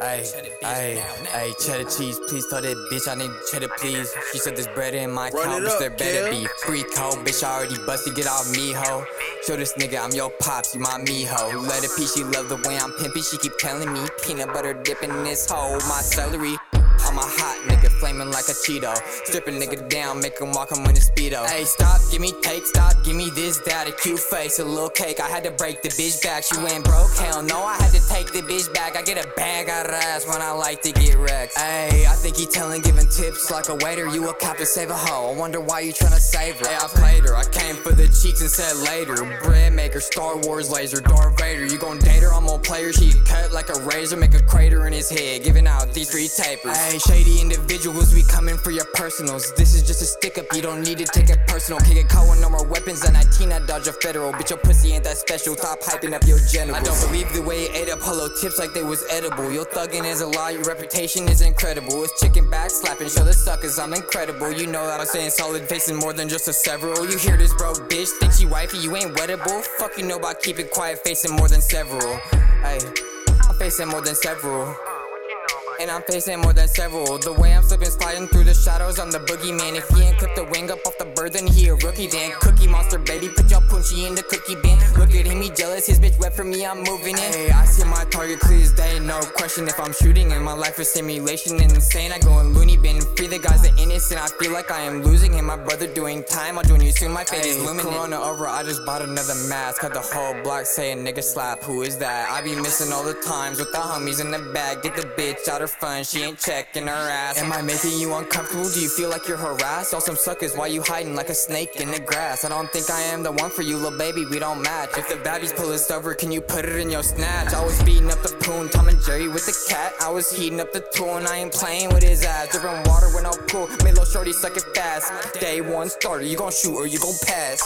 Ay, ay, ay, cheddar cheese, please tell that bitch I need cheddar, please. She said there's bread in my Run account, bitch, there better Kel. be free code. Bitch, I already busted, get off me, ho. Show this nigga I'm your pops, you my me, ho. Let it pee, she love the way I'm pimping, she keep telling me. Peanut butter dipping in this hole, my celery. I'm a hot nigga, flaming like a Cheeto. Stripping nigga down, make him walk him in a speedo. Hey, stop, give me take, stop, give me this, that, a cute face, a little cake. I had to break the bitch back, she went broke. Hell no, I had to take the bitch back. I get a bag out of ass when I like to get wrecked. Hey, I think he telling, giving tips like a waiter. You a cop to save a hoe. I wonder why you tryna save her. Hey, I played her, I came for the cheeks and said later. Bread maker, Star Wars laser, Darth Vader. You gon' date her, I'm gon' play her. She cut like a razor, make a crater in his head, giving out these three tapers. Hey, shady individuals, we coming for your personals. This is just a stick up, you don't need to take it personal. Can't get caught with no more weapons than 19, I dodge a federal. Bitch, your pussy ain't that special, stop hyping up your genitals. I don't believe the way you ate up hollow tips like they was edible. Your thuggin' is a lie, your reputation is incredible. It's chicken back slapping, show the suckers I'm incredible. You know that I'm saying solid facing more than just a several. You hear this broke bitch, think she wifey, you ain't wettable. Fuck you know about keeping quiet, facing more than several. Hey, I'm facing more than several. And I'm facing more than several. The way I'm slipping, sliding through the shadows, I'm the boogeyman. If he ain't clipped the wing up off the bird, then he a rookie. Then Cookie Monster, baby, put your punchy in the cookie bin. Look at him, he jealous. His bitch wet for me, I'm moving in. Hey, I see my target day, no question. If I'm shooting in my life is simulation and insane, I go in loony bin. Free the guys that innocent. I feel like I am losing him. My brother doing time. I'll join you soon. My fate is looming. Corona over. I just bought another mask. Got the whole block saying nigga slap. Who is that? I be missing all the times with the homies in the bag. Get the bitch out her fun. She ain't checking her ass. Am I making you uncomfortable? Do you feel like you're harassed? Y'all some suckers. Why you hiding like a snake in the grass? I don't think I am the one for you, little baby. We don't match. If the baddies pull us over, can you put it in your snatch? I was beating up the poon, Tom and Jerry with the cat. I was heating up the tool and I ain't playing with his ass. Dripping water with no pool. Made little shorty suck it fast. Day one starter, you gon' shoot or you gon' pass.